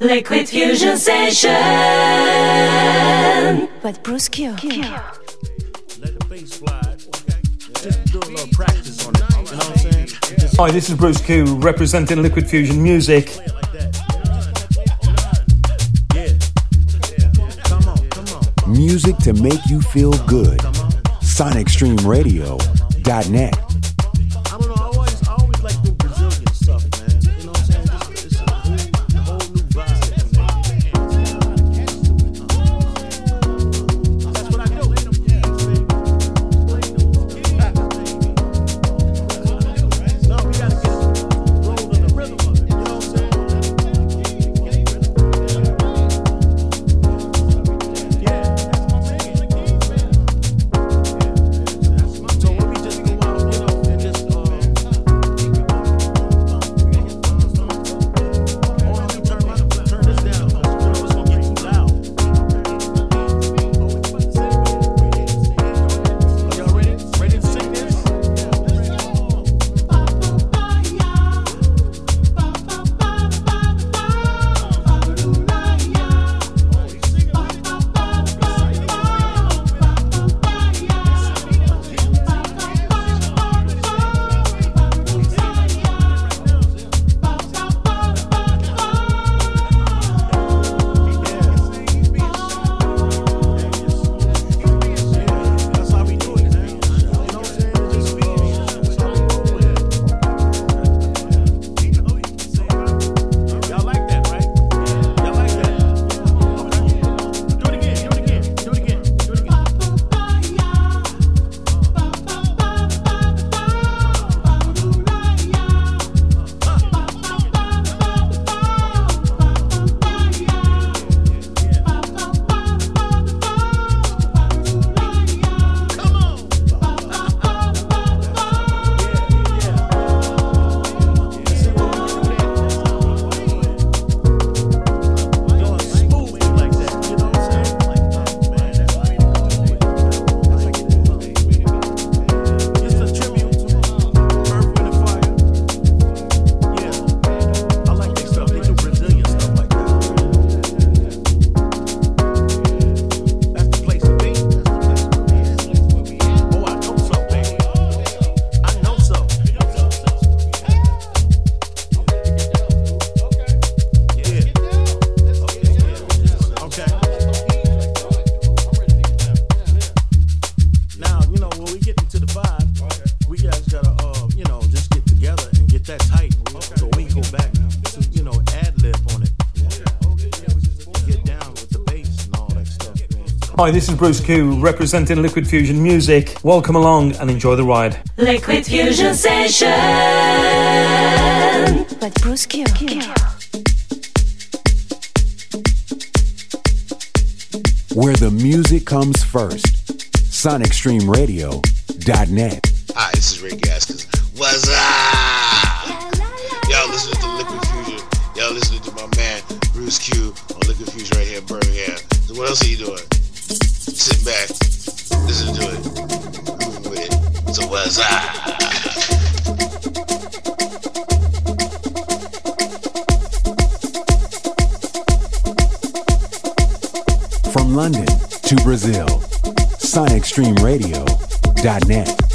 Liquid Fusion Session. But Bruce Q. Q. Q. Let the bass slide. Just do a little practice on it. You know what I'm saying? Hi, this is Bruce Q representing Liquid Fusion Music. Music to make you feel good. SonicStreamRadio.net. Hi, this is Bruce Q, representing Liquid Fusion Music. Welcome along and enjoy the ride. Liquid Fusion Session with Bruce Q. Q. Where the music comes first. SonicStreamRadio.net. Hi, this is Ray Gas London to Brazil. SonicStreamRadio.net.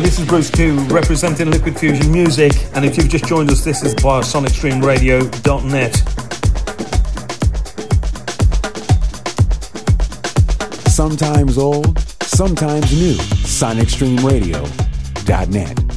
Hi, this is Bruce Q representing Liquid Fusion Music, and if you've just joined us, this is via sonicstreamradio.net. Sometimes old, sometimes new. SonicStreamRadio.net.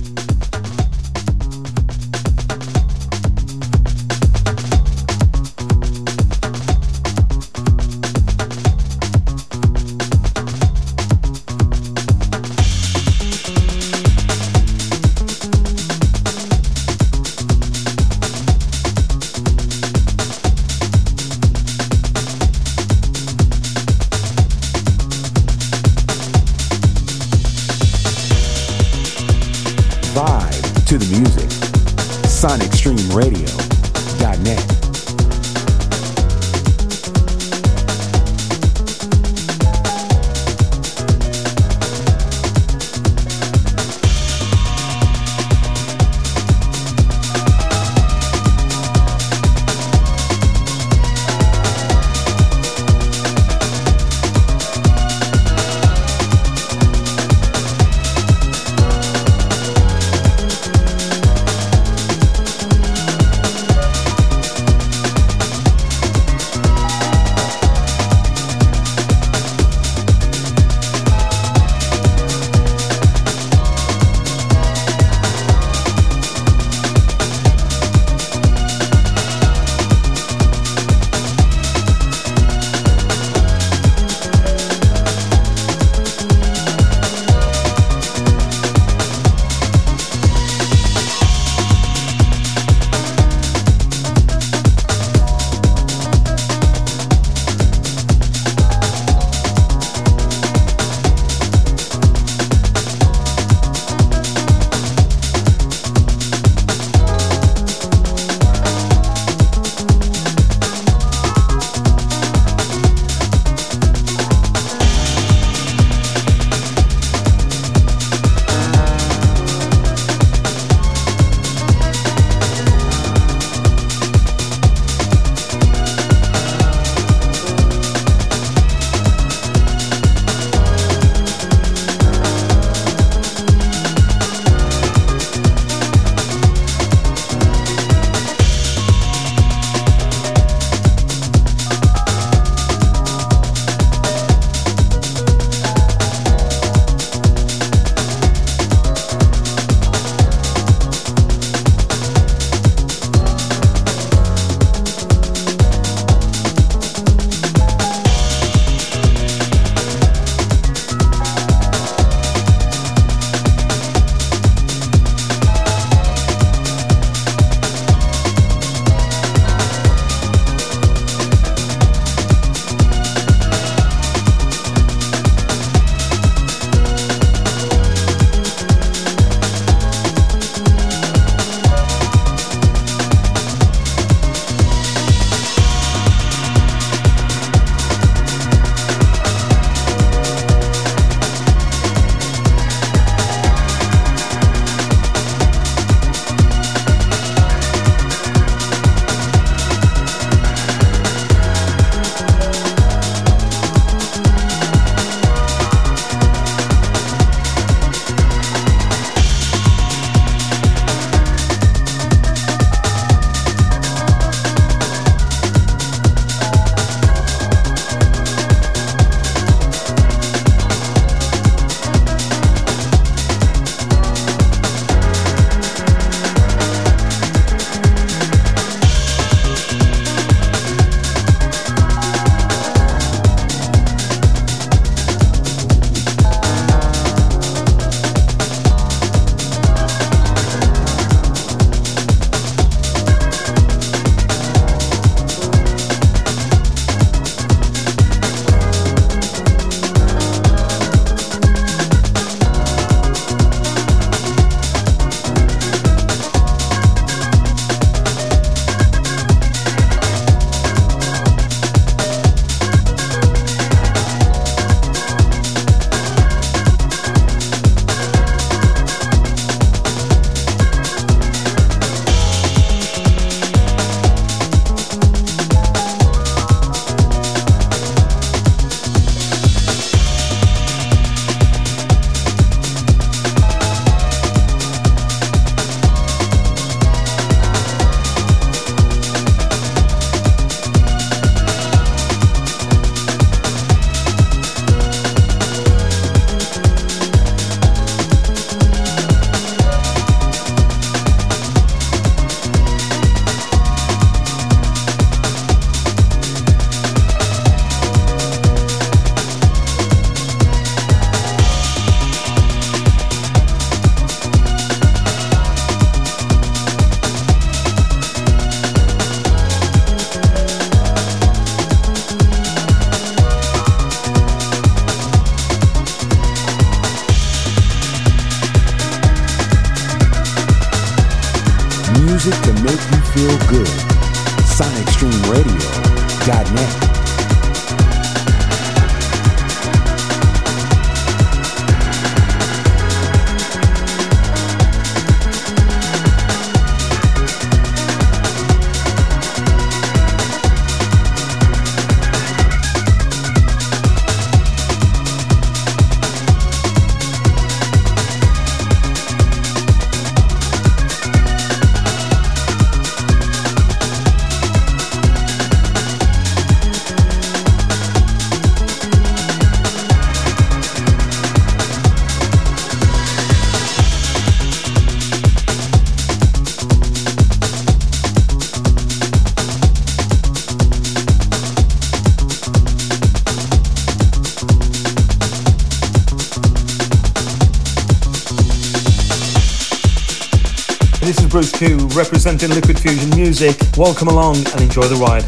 representing Liquid Fusion Music. Welcome along and enjoy the ride.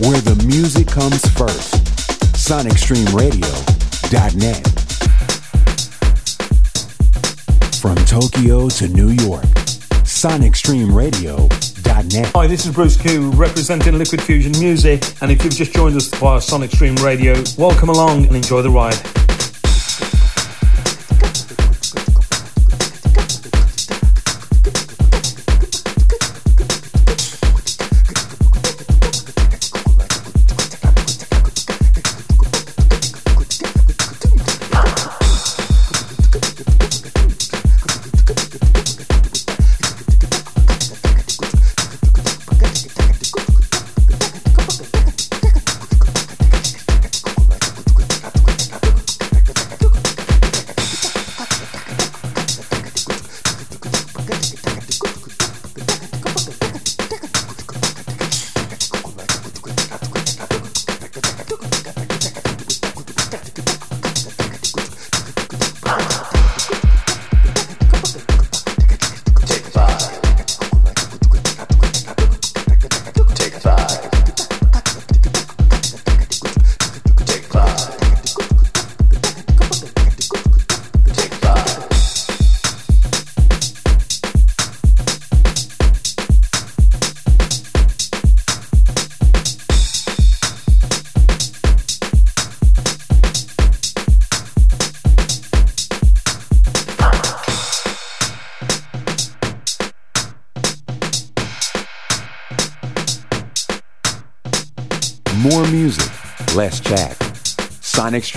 Where the music comes first. SonicStreamRadio.net. From Tokyo to New York. SonicStreamRadio.net. Hi, this is Bruce Q representing Liquid Fusion Music. And if you've just joined us via Sonic Stream Radio, welcome along and enjoy the ride.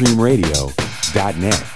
SonicStreamRadio.net.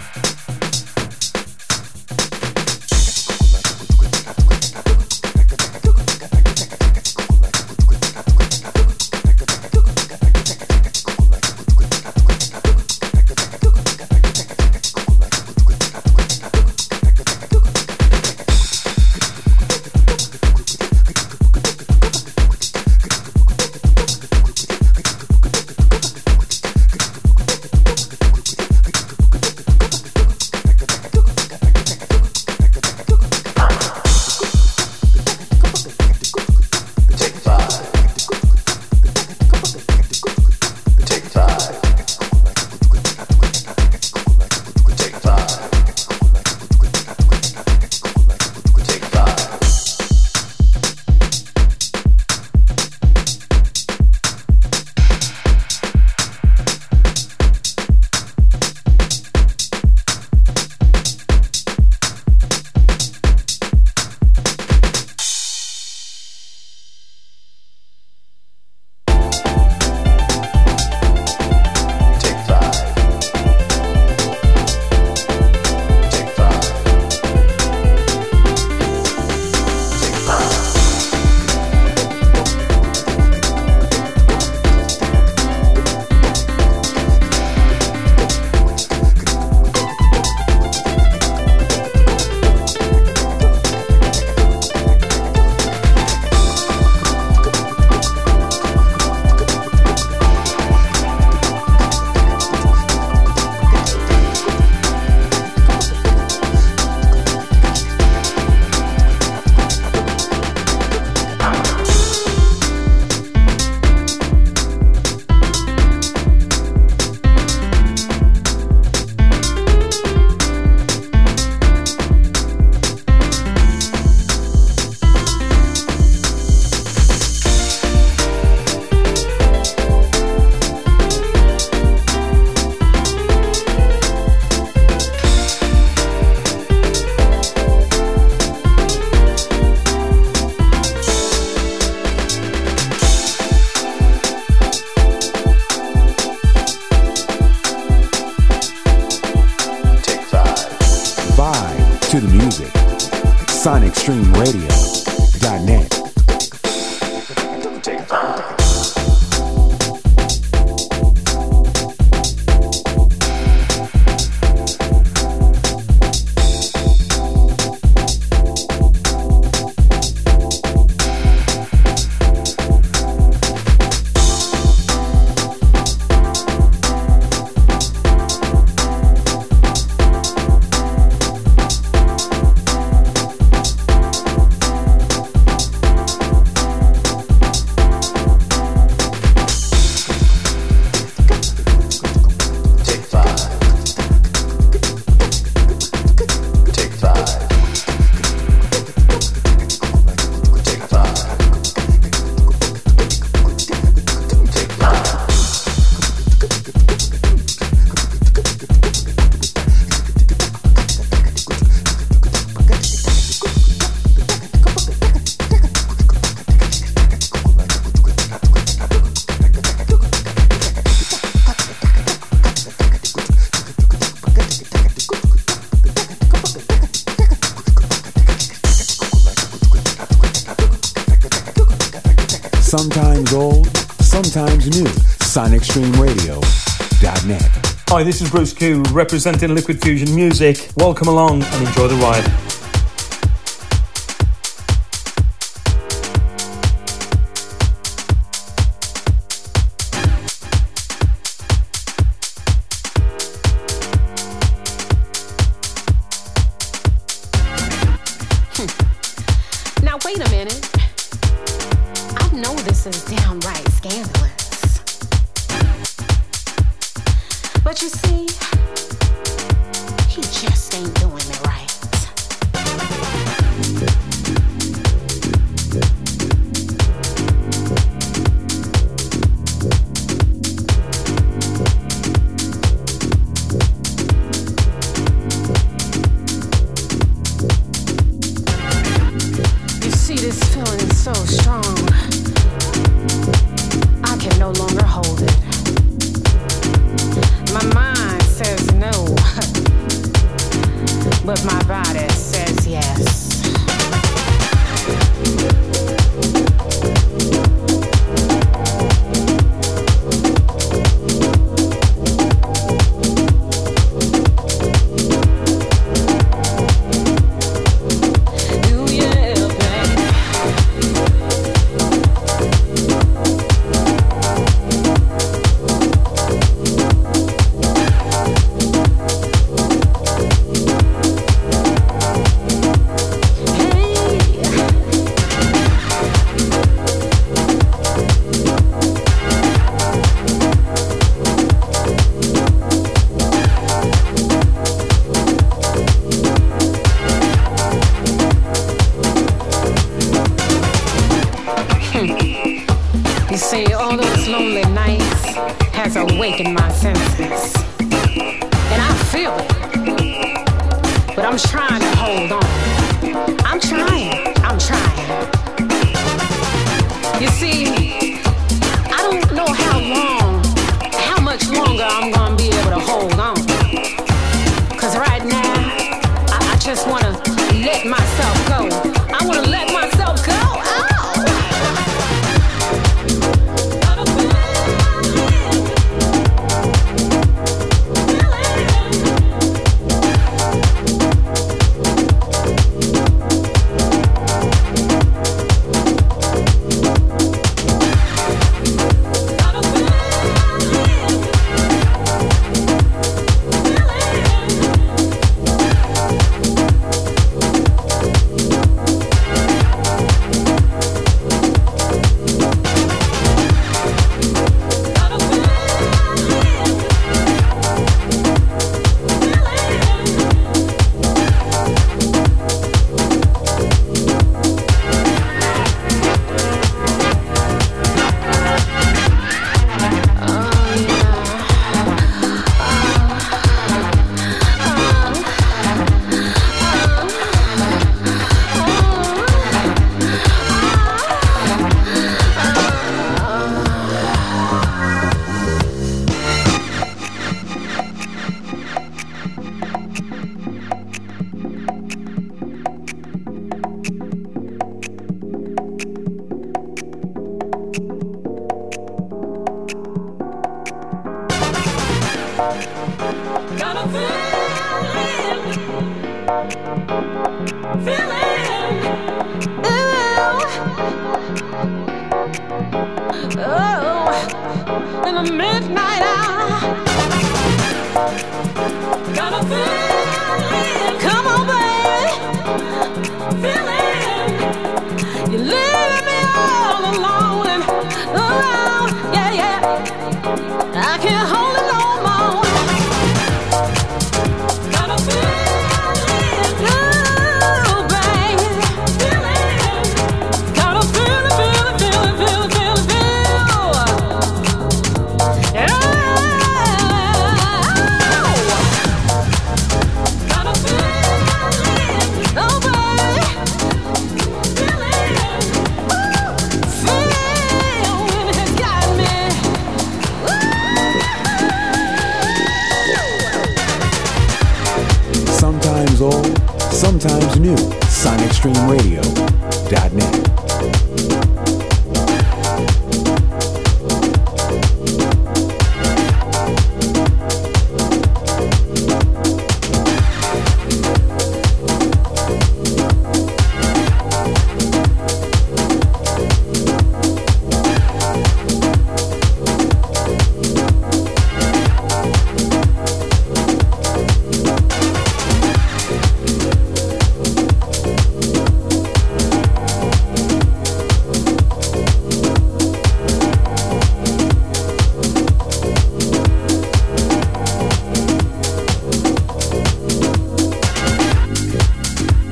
This is Bruce Q representing Liquid Fusion Music. Welcome along and enjoy the ride.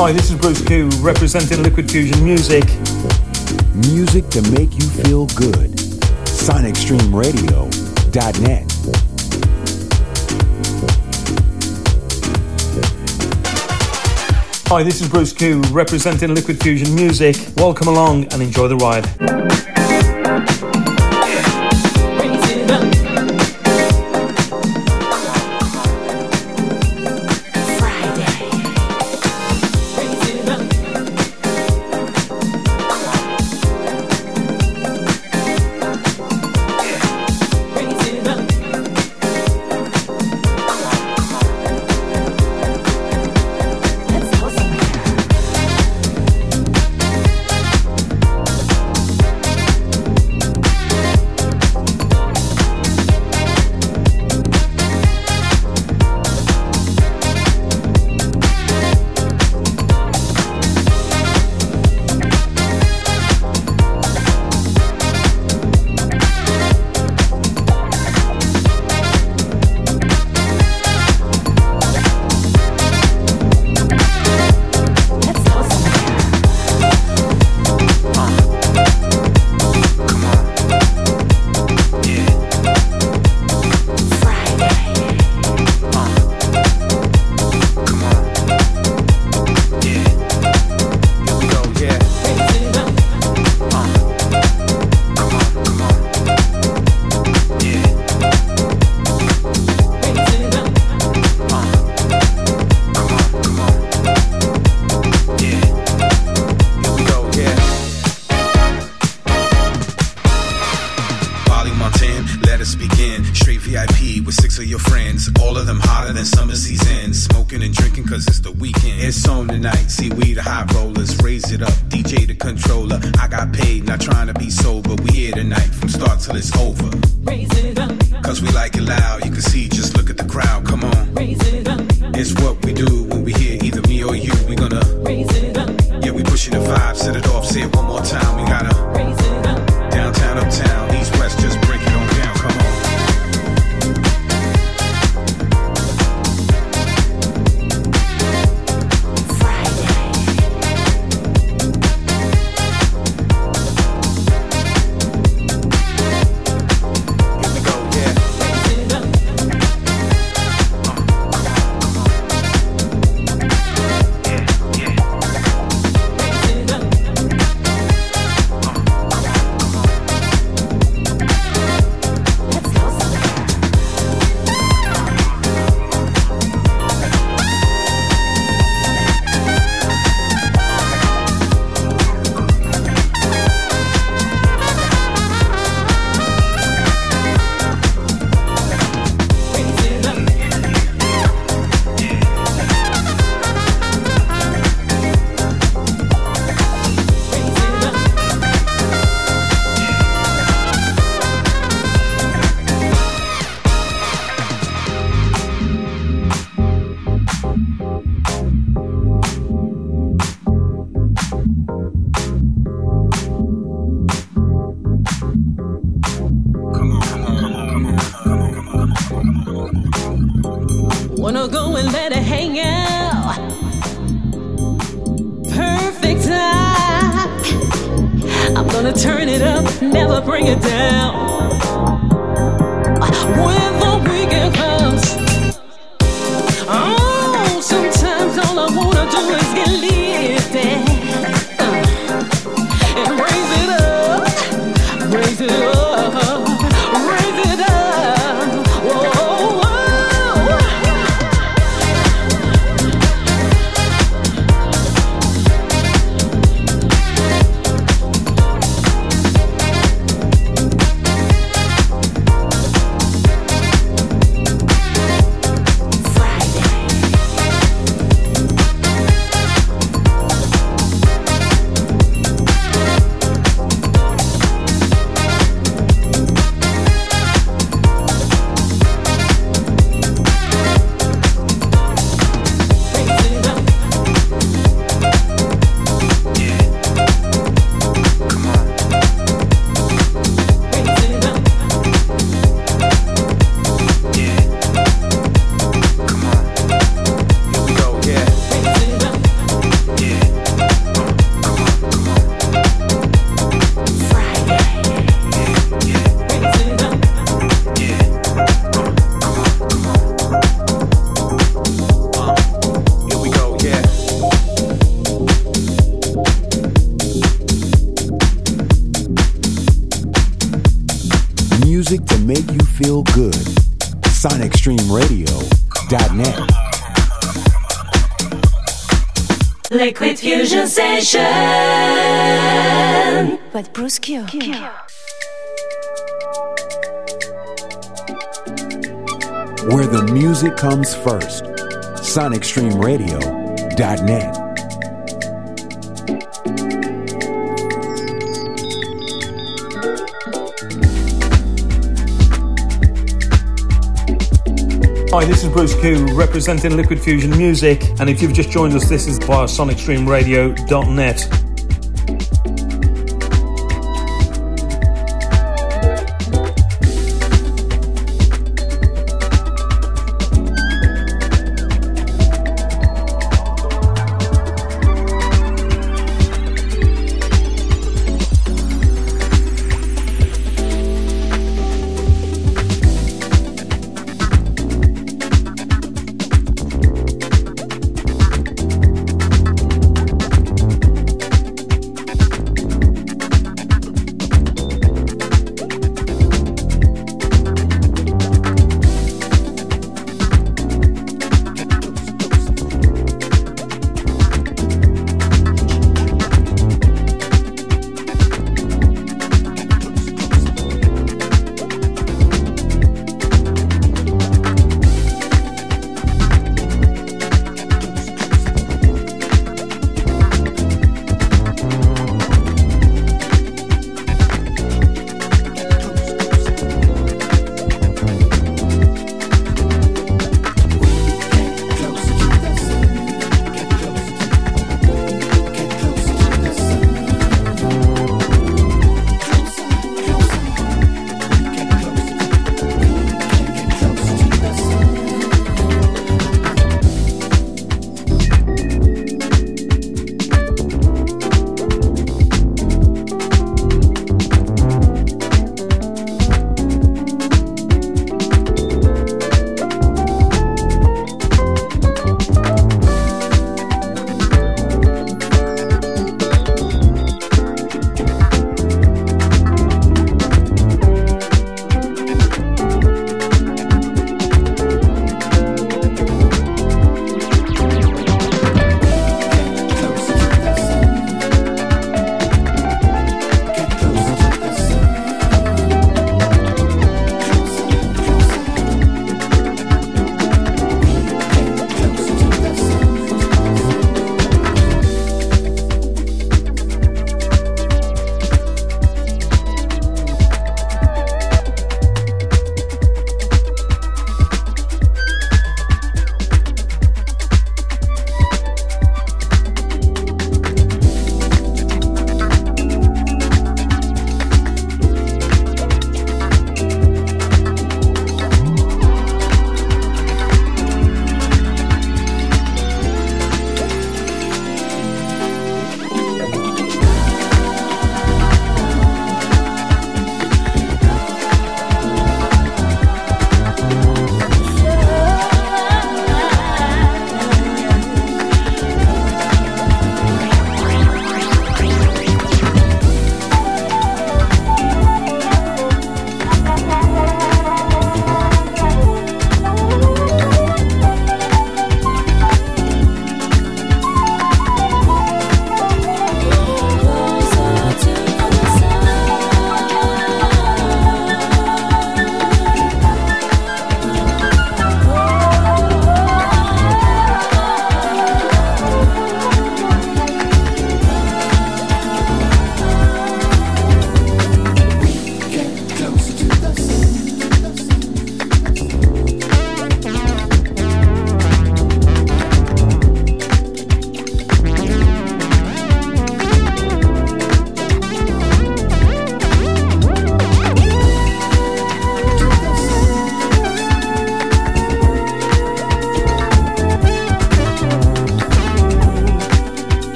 Hi, this is Bruce Q, representing Liquid Fusion Music. Music to make you feel good. SonicStreamRadio.net. Hi, this is Bruce Q, representing Liquid Fusion Music. Welcome along and enjoy the ride. With Bruce Q. Where the music comes first. SonicStreamRadio.net. Hi, this is Bruce Q representing Liquid Fusion Music, and if you've just joined us, this is via SonicStreamRadio.net.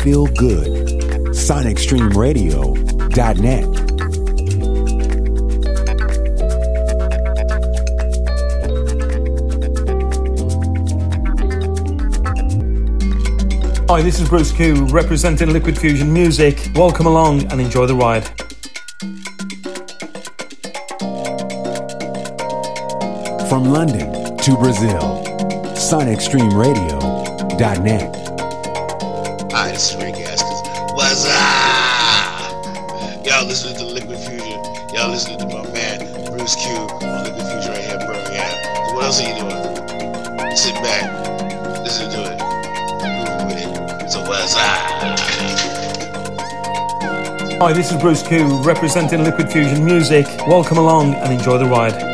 feel good. SonicStreamRadio.net. Hi, this is Bruce Q representing Liquid Fusion Music. Welcome along and enjoy the ride. From London to Brazil, SonicStreamRadio.net. listening to Liquid Fusion. Y'all listening to my man Bruce Q on Liquid Fusion right here in Birmingham. So what else are you doing? Sit back, listen to it, groove with it. So what's up? Hi, this is Bruce Q representing Liquid Fusion Music. Welcome along and enjoy the ride.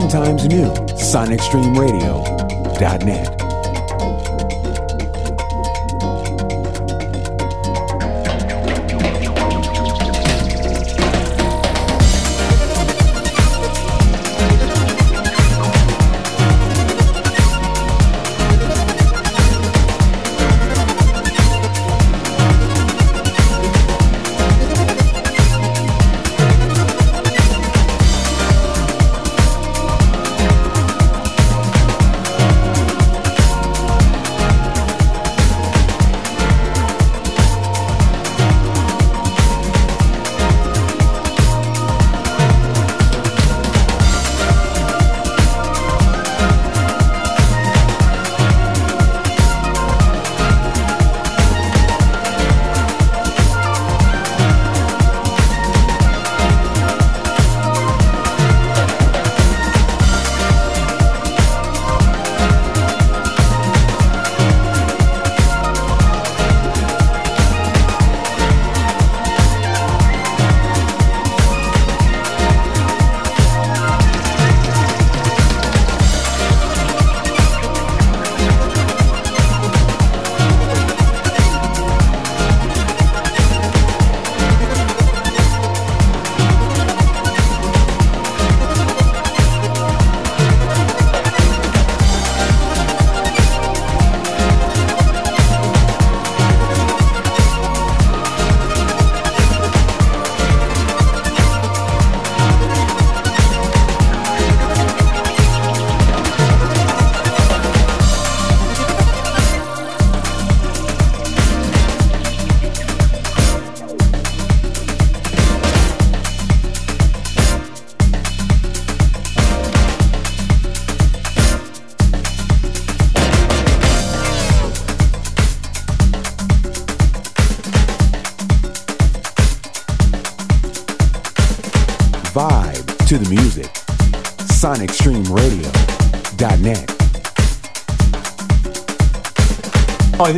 Sometimes new. SonicStreamRadio.net.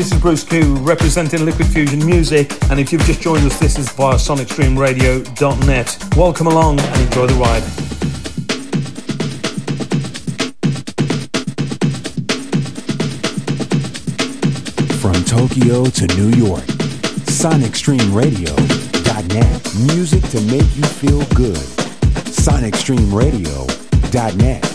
this is Bruce Q representing Liquid Fusion Music, and if you've just joined us, this is via SonicStreamRadio.net. Welcome along and enjoy the ride. From Tokyo to New York, SonicStreamRadio.net. Music to make you feel good. SonicStreamRadio.net.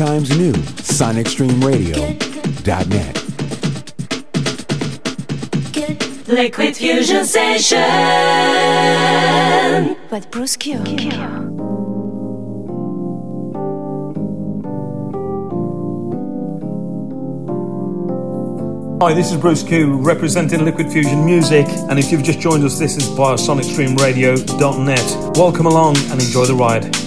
sometimes new. SonicStreamRadio.net. Liquid Fusion Session with Bruce Q. Hi, this is Bruce Q representing Liquid Fusion Music, and if you've just joined us, this is via SonicStreamRadio.net. Welcome along and enjoy the ride.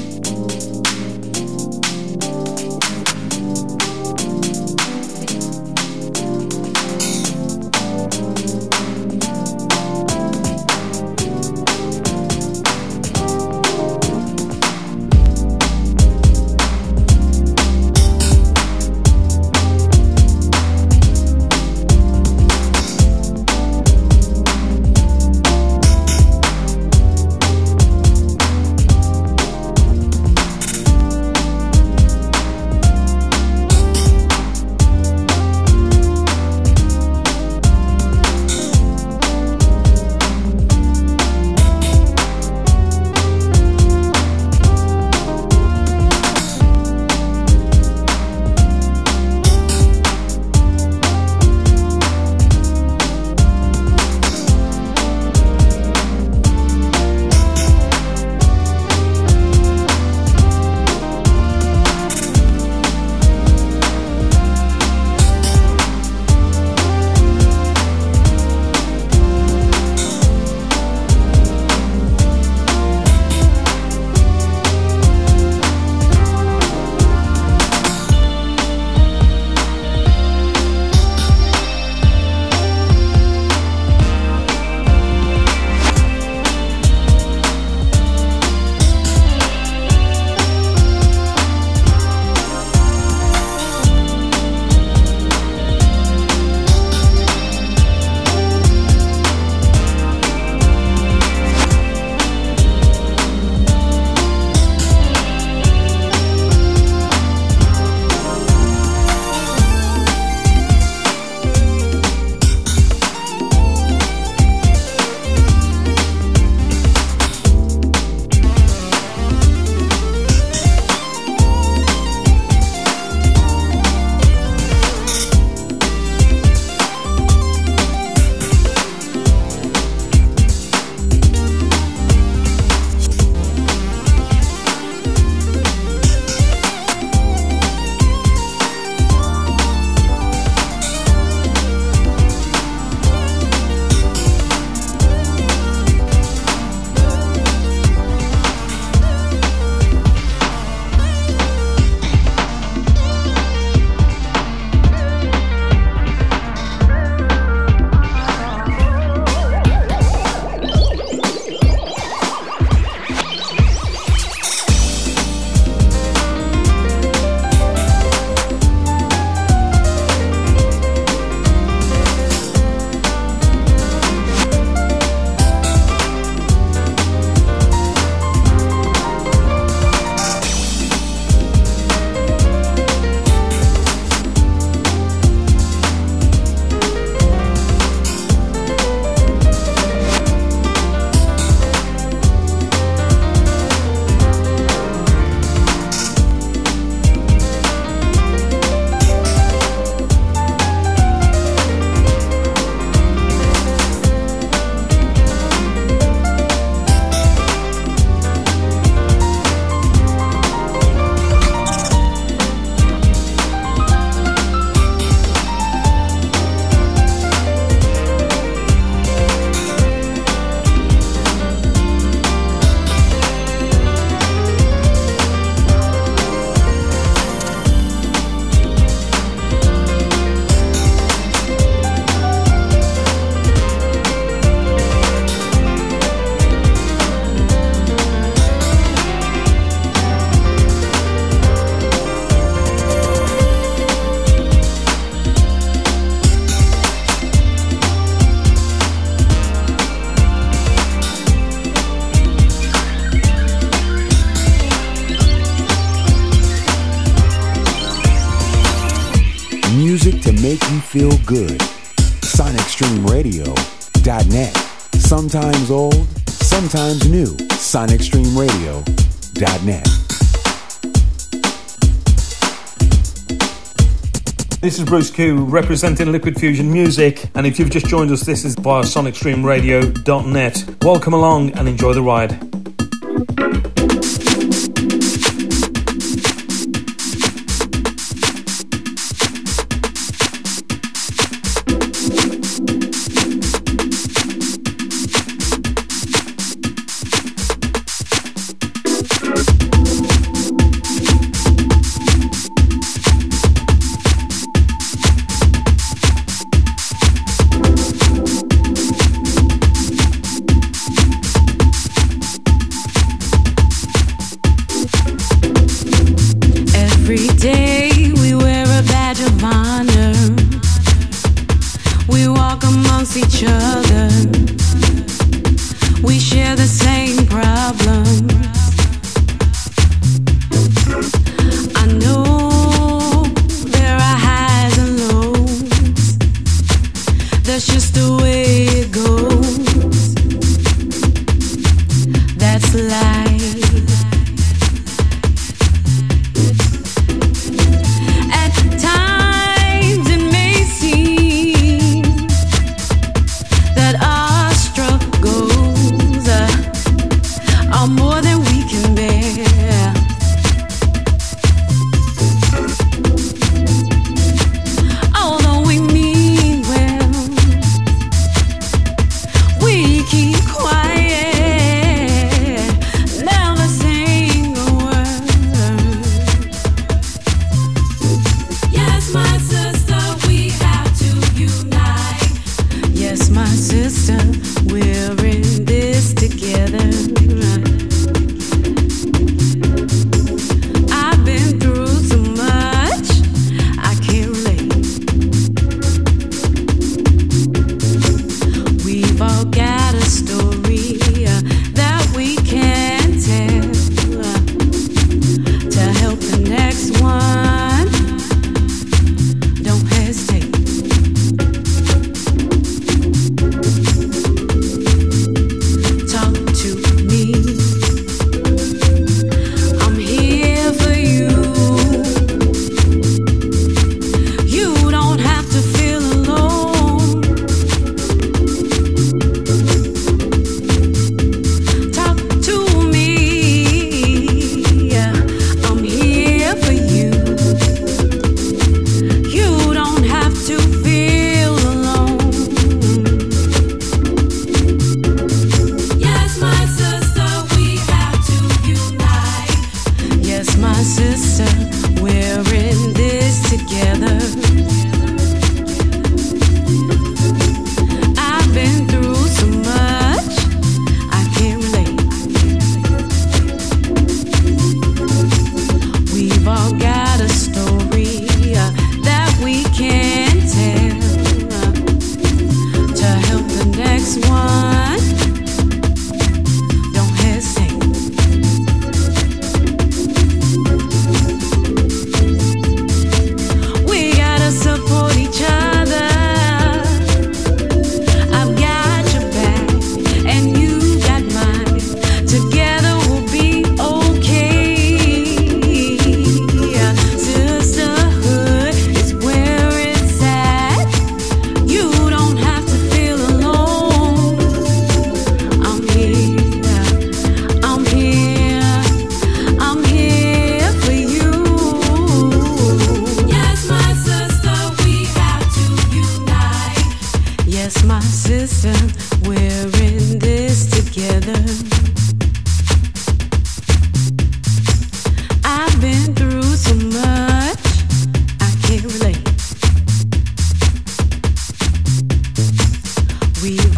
Bruce Q representing Liquid Fusion Music. And if you've just joined us, this is via sonicstreamradio.net. Welcome along and enjoy the ride.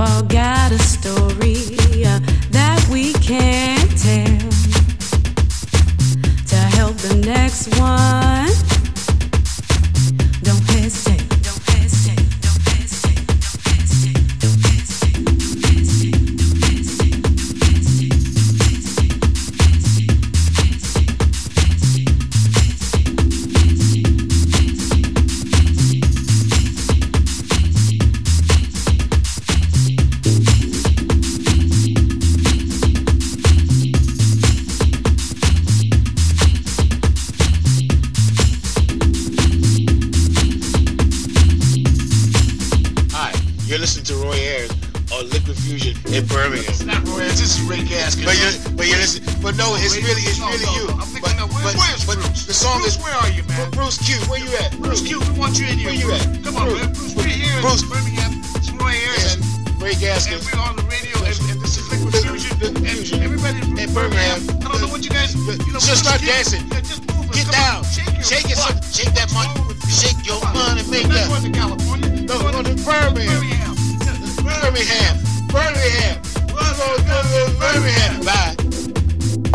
all got a story uh, that we can't tell to help the next one.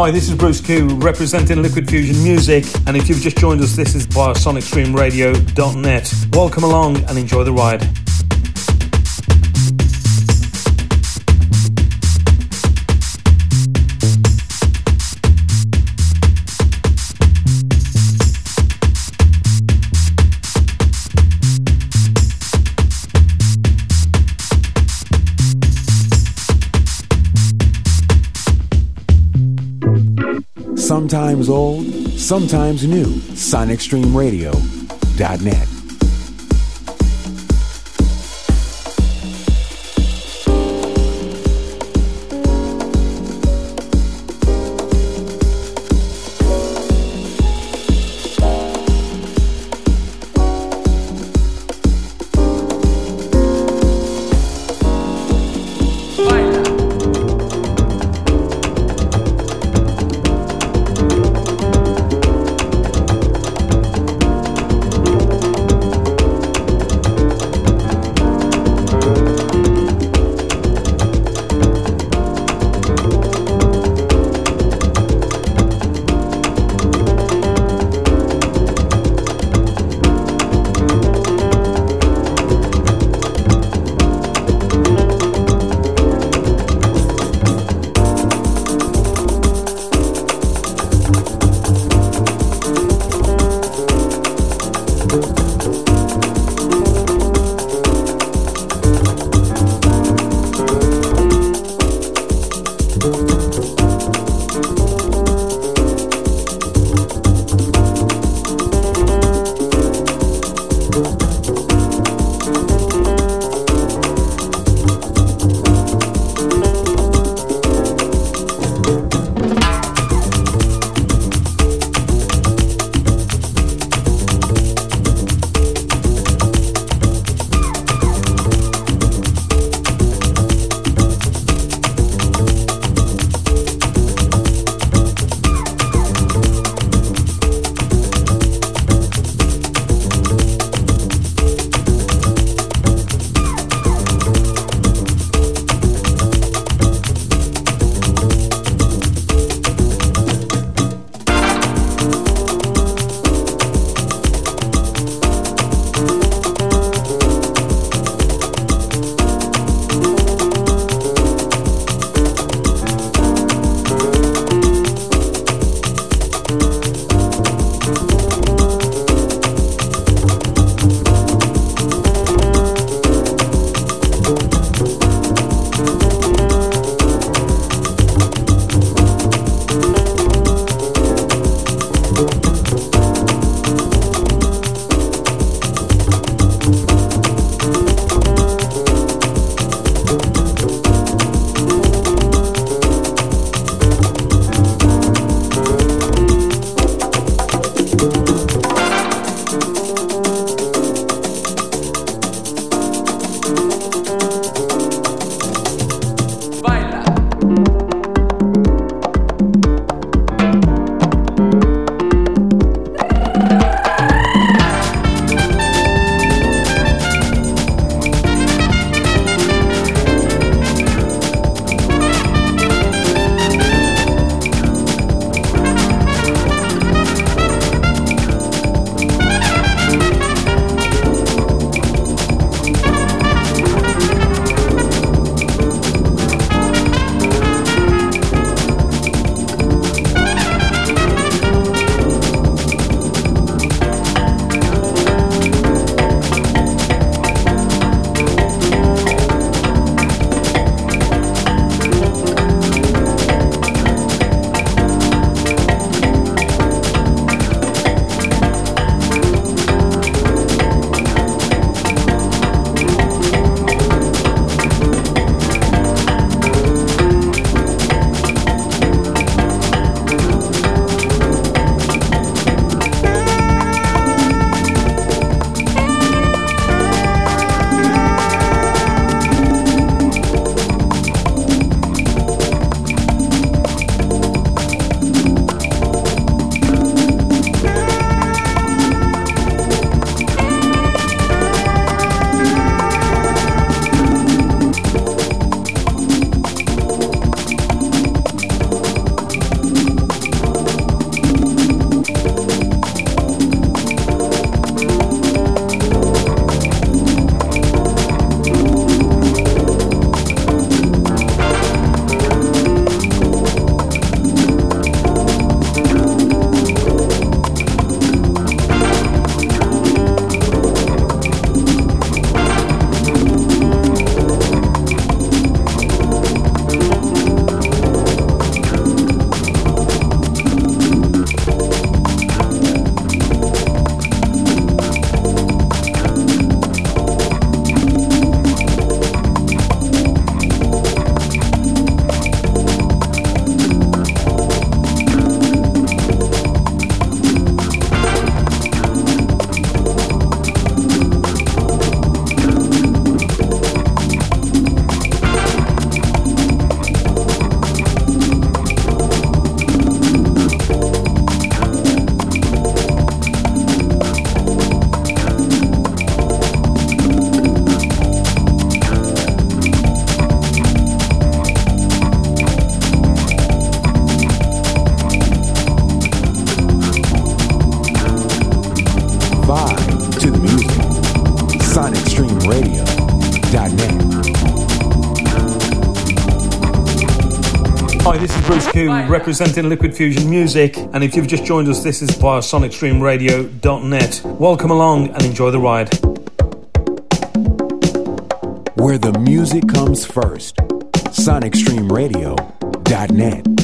Hi, this is Bruce Q representing Liquid Fusion Music, and if you've just joined us, this is via sonicstreamradio.net. Welcome along and enjoy the ride. sometimes old, sometimes new. SonicStreamRadio.net. Radio.net. Hi, this is Bruce Coombe representing Liquid Fusion Music, and if you've just joined us, this is via SonicStreamRadio.net. Welcome along and enjoy the ride. Where the music comes first, SonicStreamRadio.net.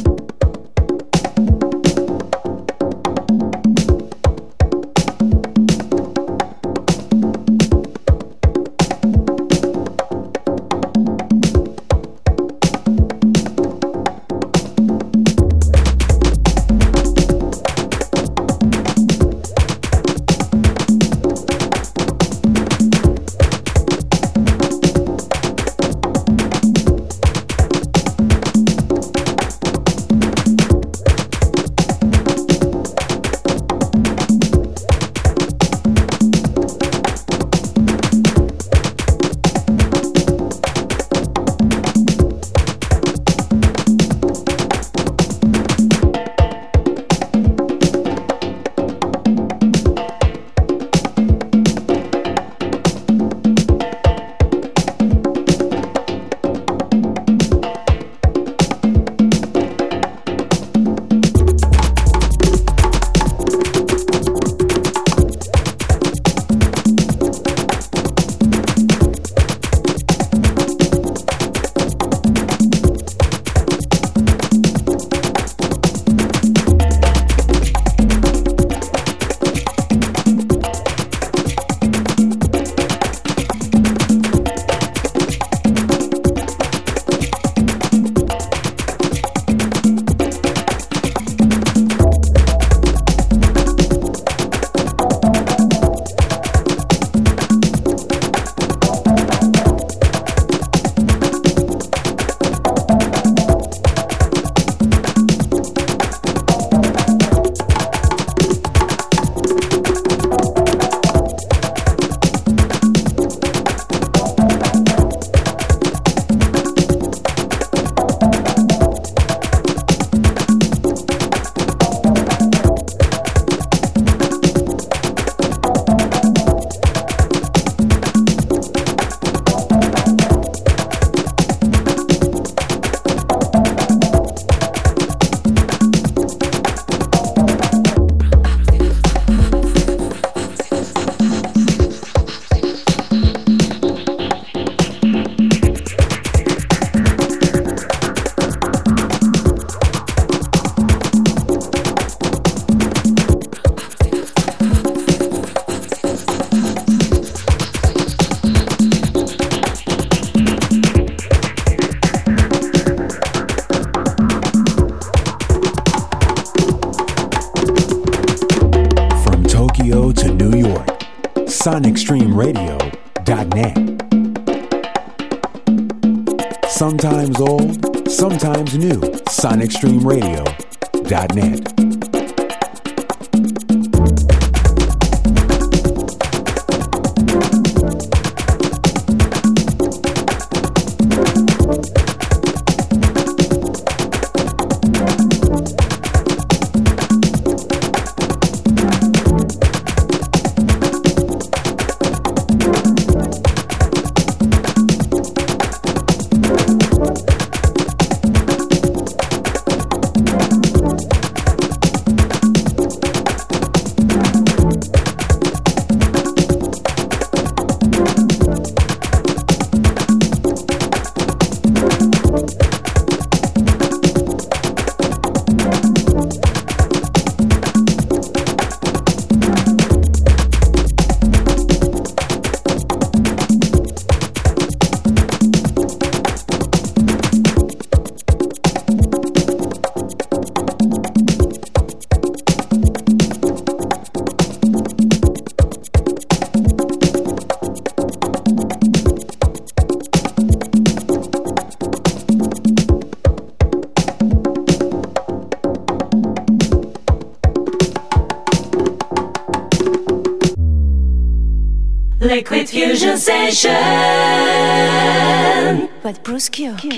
With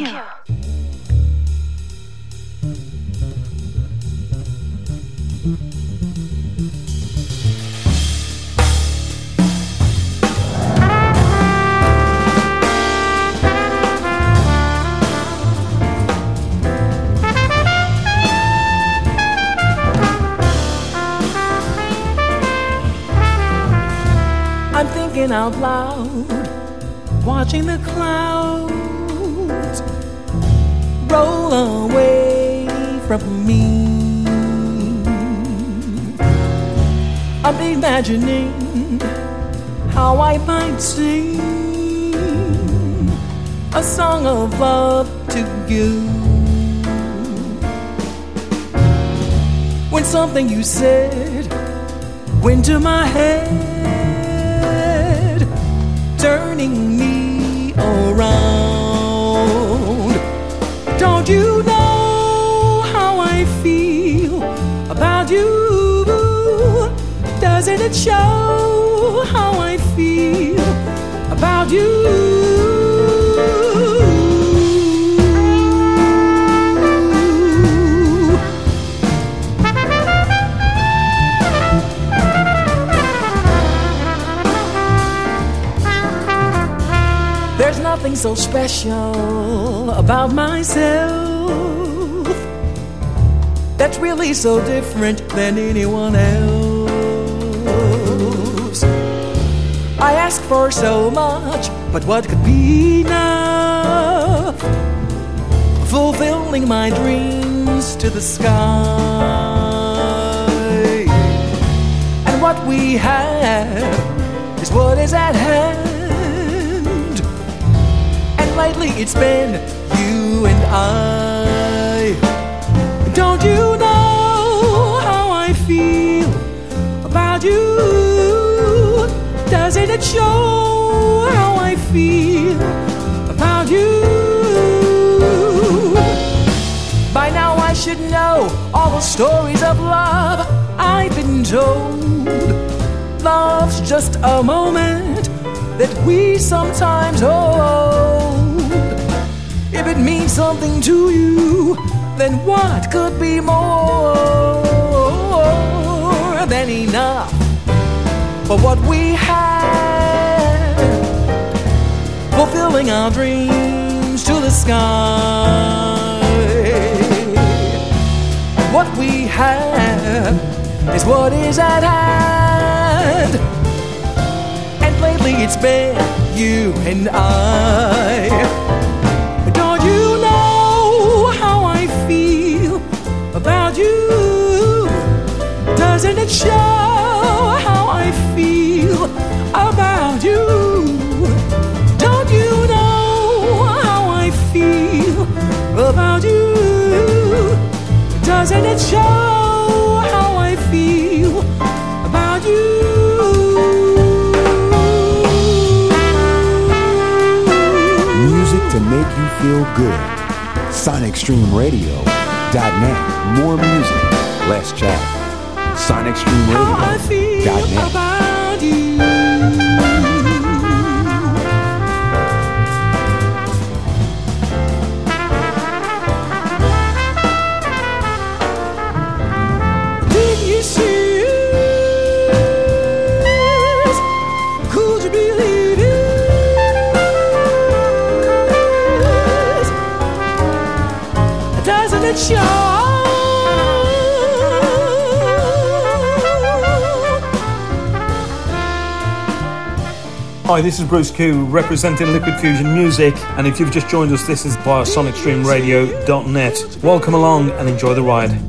imagining how I might sing a song of love to you. When something you said went to my head, turning Show how I feel about you? There's nothing so special about myself that's really so different than anyone else. I ask for so much, but what could be enough? Fulfilling my dreams to the sky. And what we have is what is at hand. And lately it's been you and I. Don't you know how I feel about you? Doesn't it show how I feel about you? By now I should know all the stories of love I've been told. Love's just a moment that we sometimes hold. If it means something to you, then what could be more than enough for what we have? Fulfilling our dreams to the sky. What we have is what is at hand. And lately it's been you and I. Don't you know how I feel about you? Doesn't it show Doesn't it show how I feel about you? Music to make you feel good. SonicStreamRadio.net. More music, less chat. SonicStreamRadio.net. Hi, this is Bruce Q representing Liquid Fusion Music, and if you've just joined us, this is via sonicstreamradio.net. Welcome along and enjoy the ride.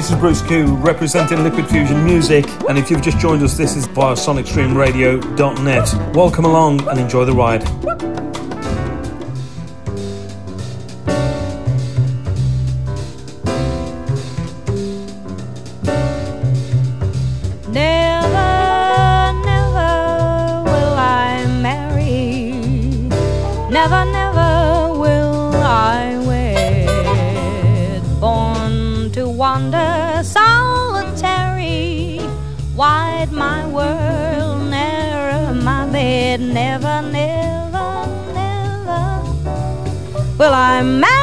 this is Bruce Q representing Liquid Fusion Music. And if you've just joined us, this is via sonicstreamradio.net. Welcome along and enjoy the ride. Well, I'm out.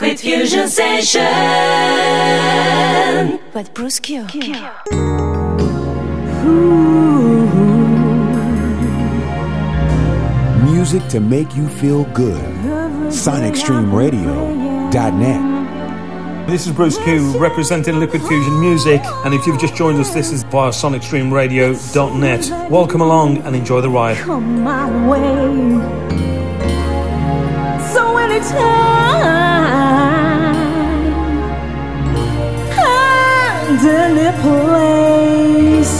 Liquid Fusion Session with Bruce Q. Q. Music to make you feel good. SonicStreamRadio.net. This is Bruce Q representing Liquid Fusion Music, and if you've just joined us, this is via SonicStreamRadio.net. Welcome along and enjoy the ride. Come my way. So anytime. heavenly place.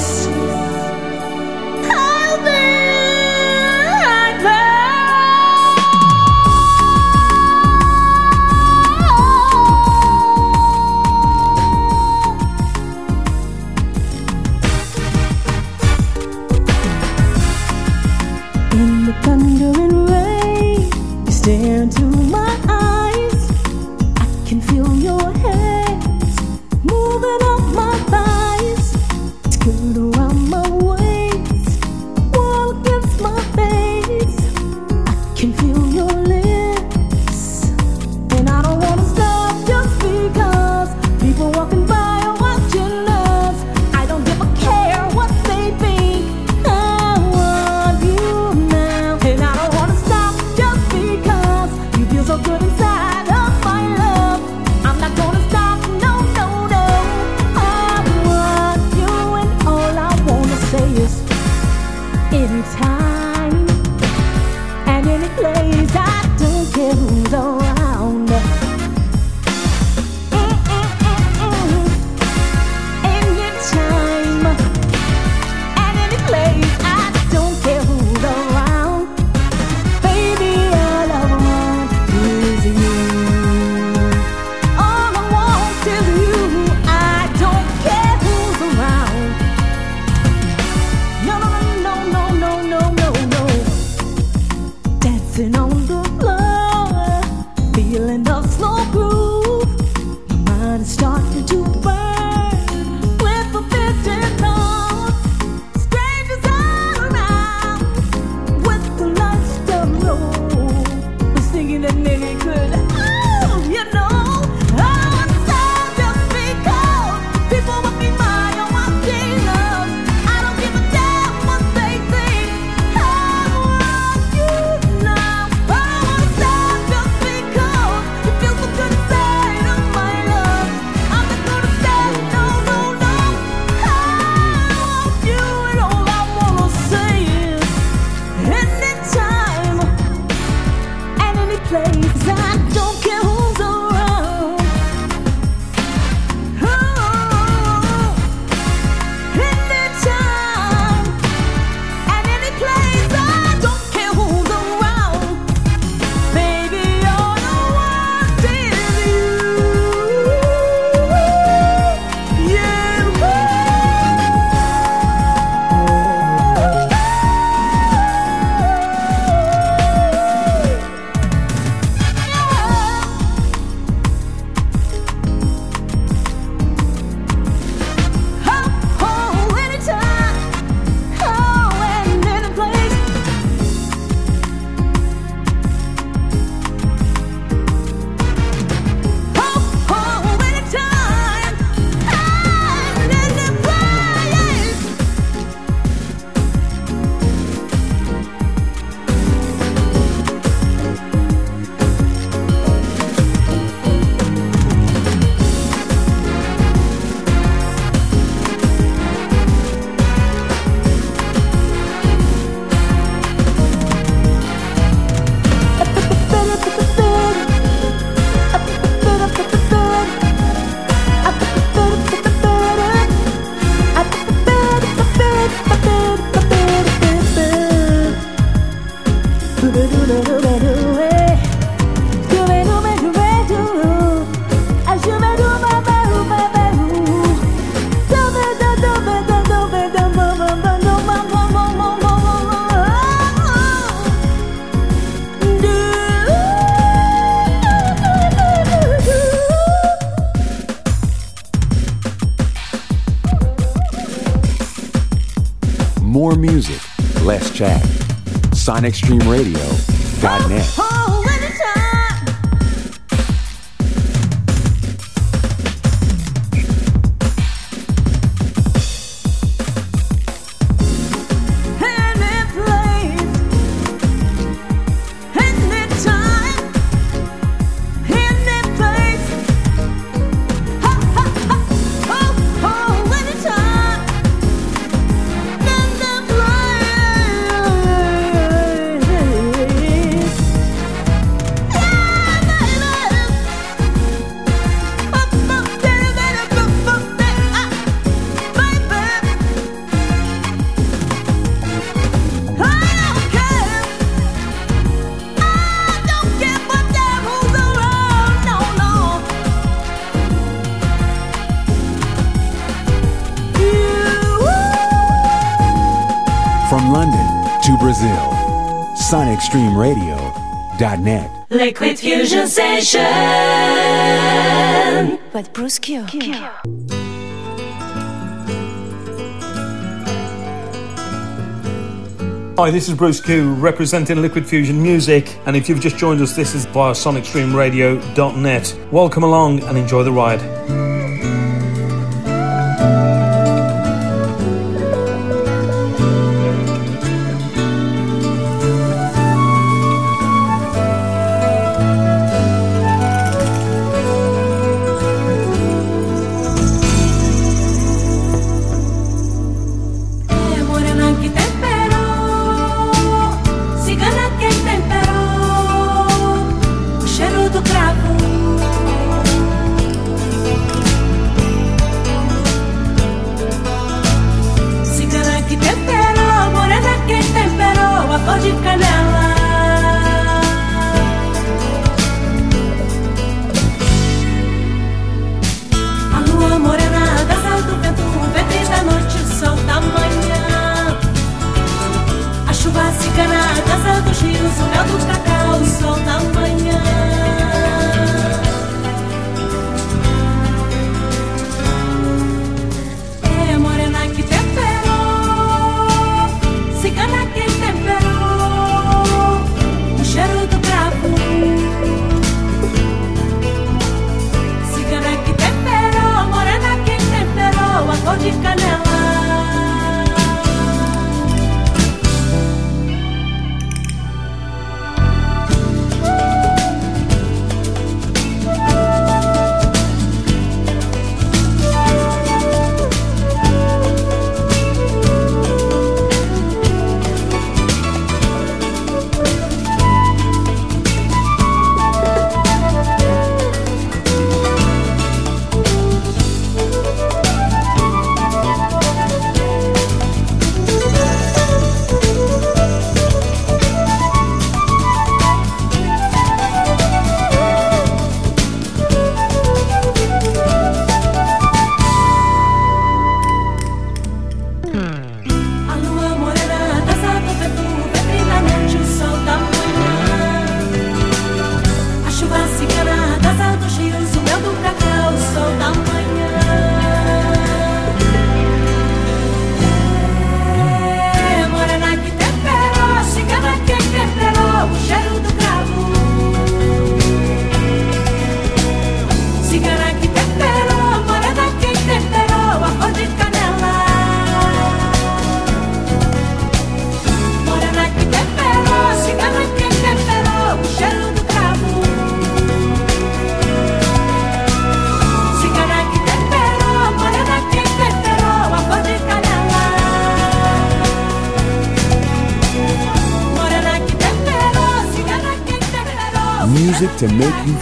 More music, less chat. SonicStreamRadio.net. sonicstreamradio.net. Liquid Fusion Session with Bruce Q. Q. Hi, this is Bruce Q representing Liquid Fusion Music, and if you've just joined us, this is via sonicstreamradio.net. Welcome along and enjoy the ride.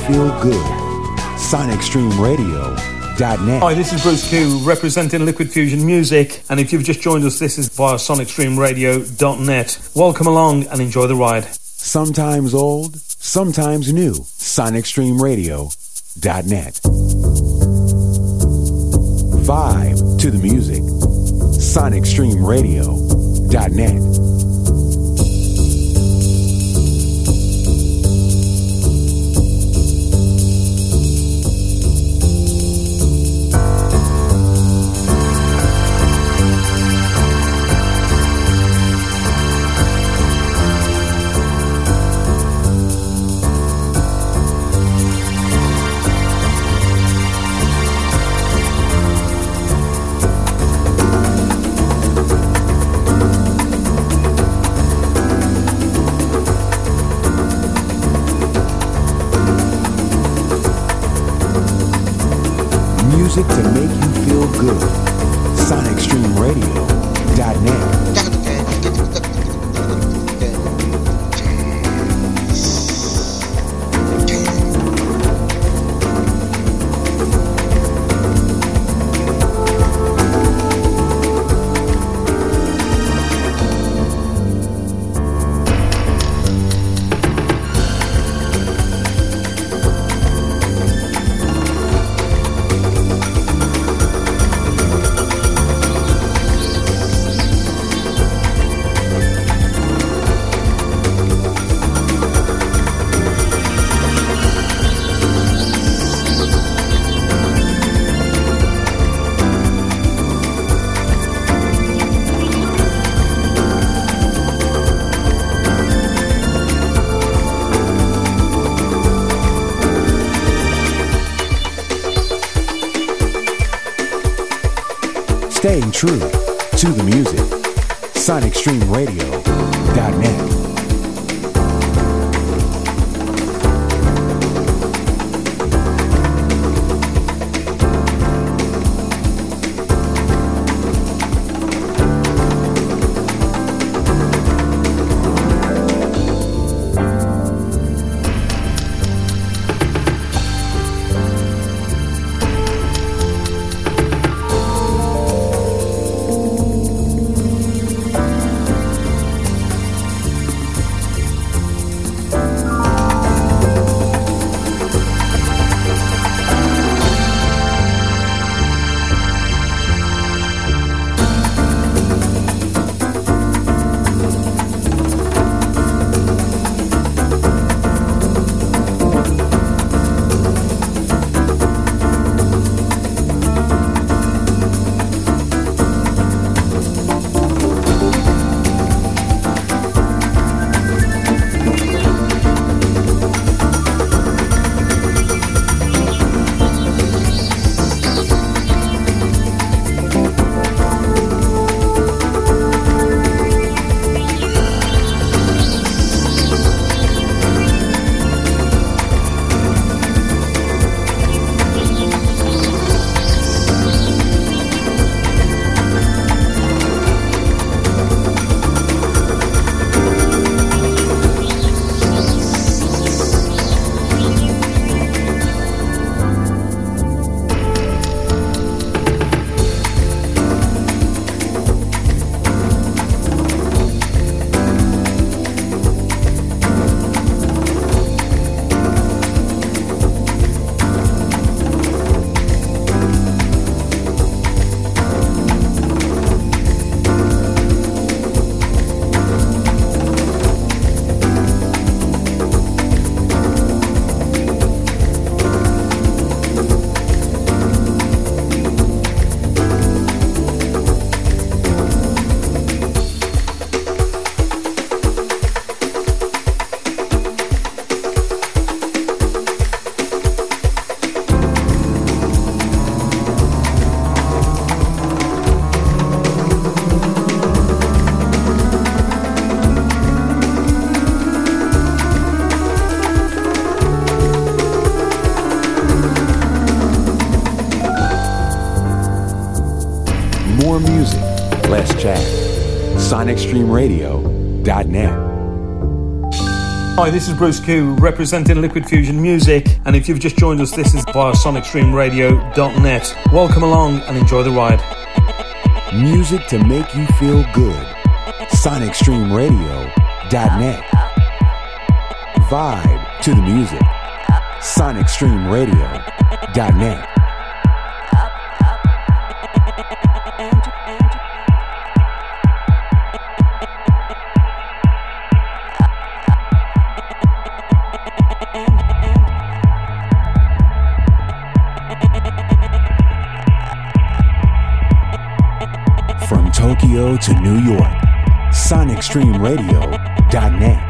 feel good. SonicStreamRadio.net. Hi, this is Bruce Q, representing Liquid Fusion Music. And if you've just joined us, this is via SonicStreamRadio.net. Welcome along and enjoy the ride. Sometimes old, sometimes new. SonicStreamRadio.net. Vibe to the music. SonicStreamRadio.net. Music to make you feel good. SonicStreamRadio.net. true to the music. SonicStreamRadio.net. SonicStreamRadio.net. Hi, this is Bruce Q representing Liquid Fusion Music, and if you've just joined us, this is via SonicStreamRadio.net. Welcome along and enjoy the ride. Music to make you feel good. SonicStreamRadio.net. Vibe to the music. SonicStreamRadio.net. From to New York, SonicStreamRadio.net.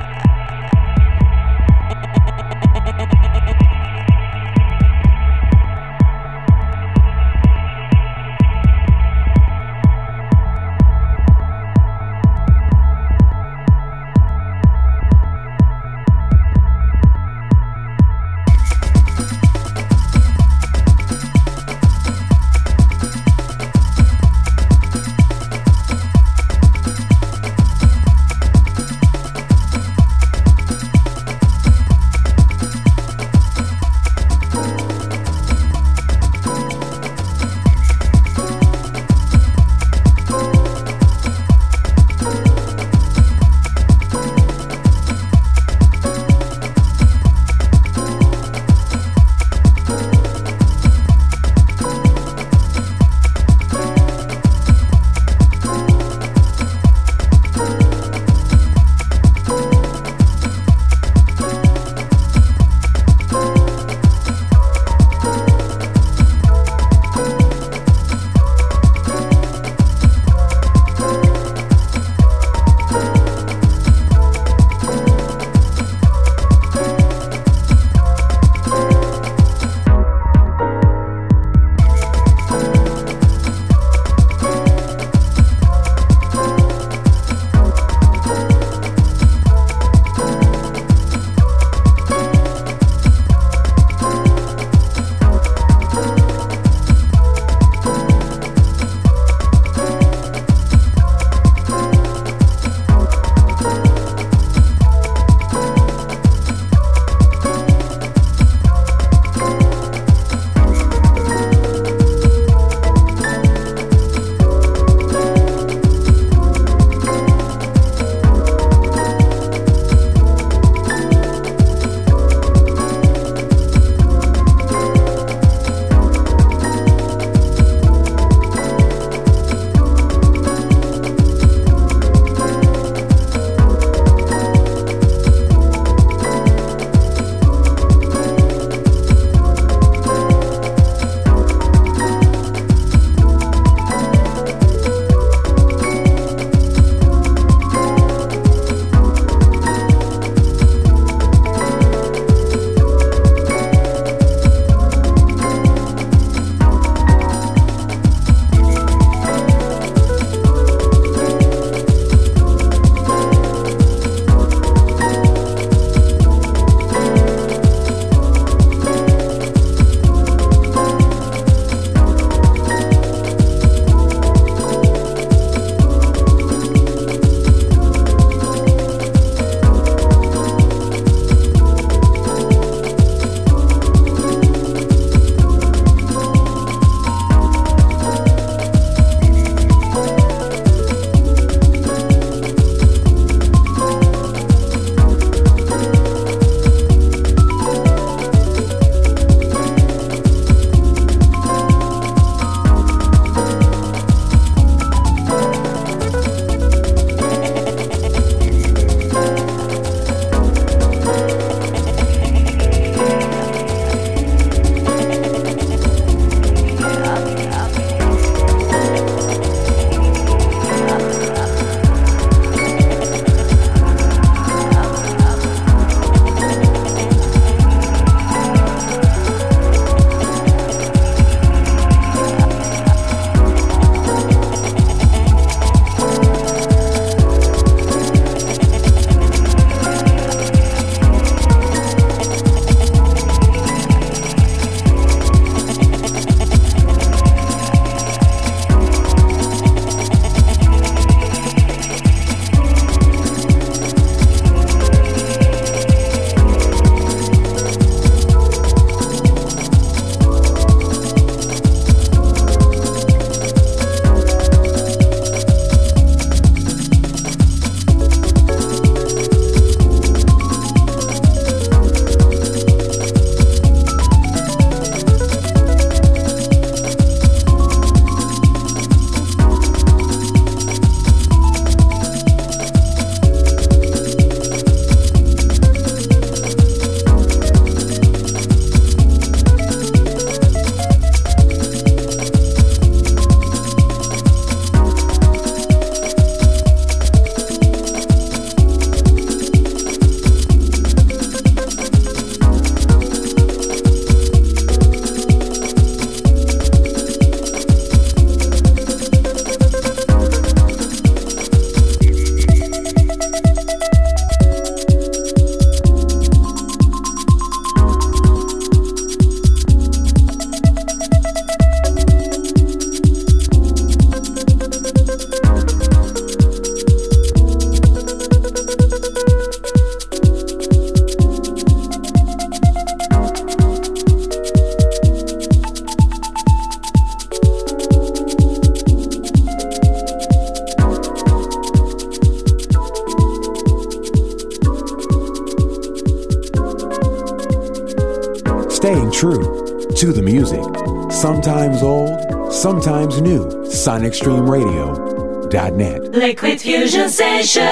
SonicStreamRadio.net. Liquid Fusion Session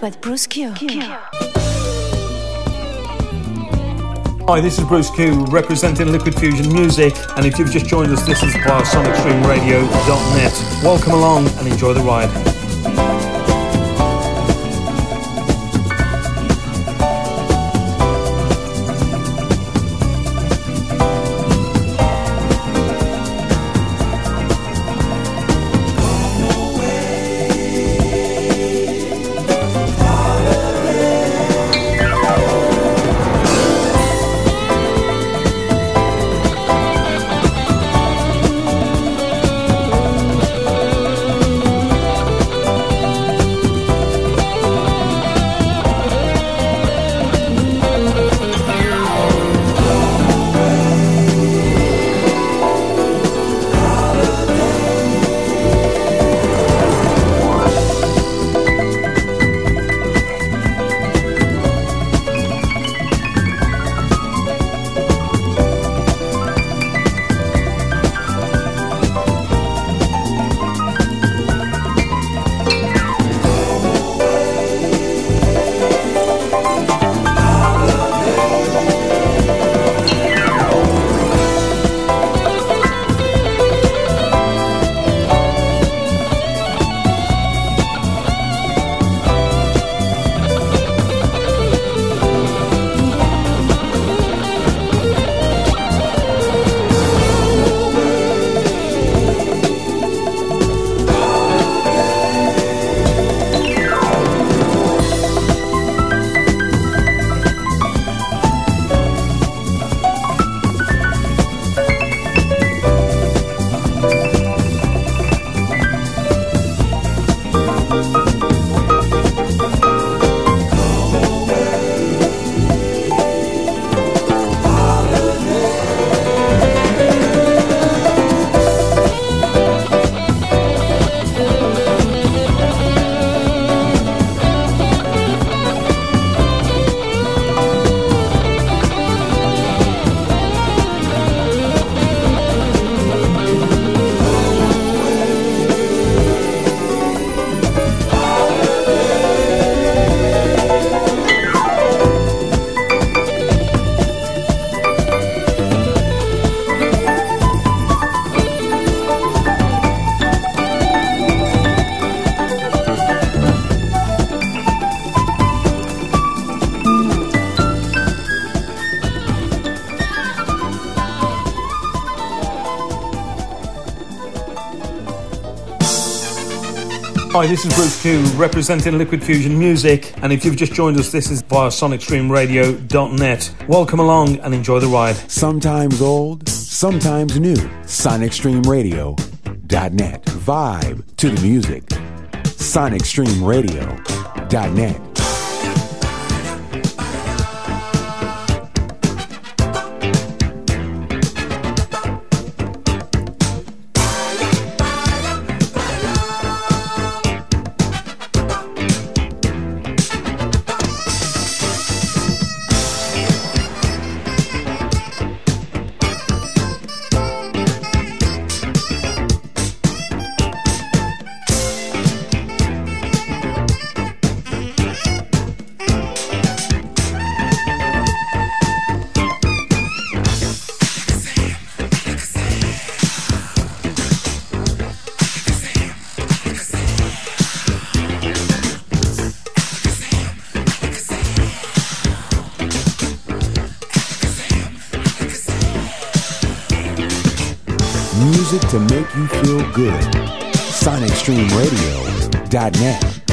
with Bruce Q. Hi, this is Bruce Q representing Liquid Fusion Music, and if you've just joined us, this is via SonicStreamRadio.net. Welcome along and enjoy the ride. Hi, this is Bruce Q representing Liquid Fusion Music, and if you've just joined us, this is via SonicStreamRadio.net. Welcome along and enjoy the ride. Sometimes old, sometimes new. SonicStreamRadio.net. Vibe to the music. SonicStreamRadio.net. Music to make you feel good. SonicStreamRadio.net.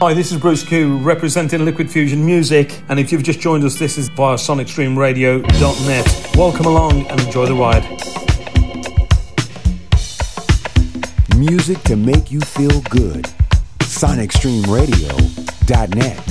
Hi, this is Bruce Q, representing Liquid Fusion Music, and if you've just joined us, this is via sonicstreamradio.net. Welcome along and enjoy the ride. Music to make you feel good. sonicstreamradio.net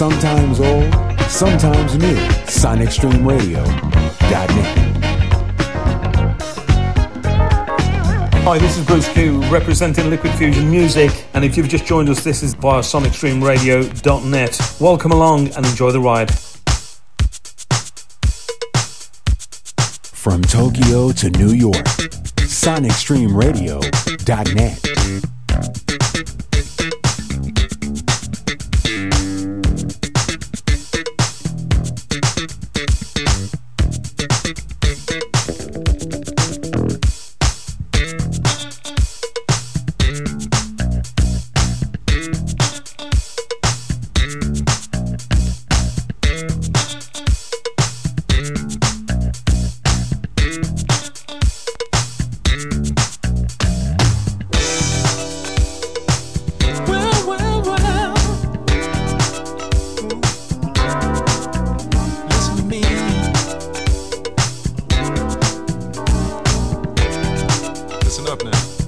sometimes old, sometimes new. SonicStreamRadio.net. Hi, this is Bruce Q, representing Liquid Fusion Music, and if you've just joined us, this is via SonicStreamRadio.net. Welcome along and enjoy the ride. From Tokyo to New York, SonicStreamRadio.net. listen up now.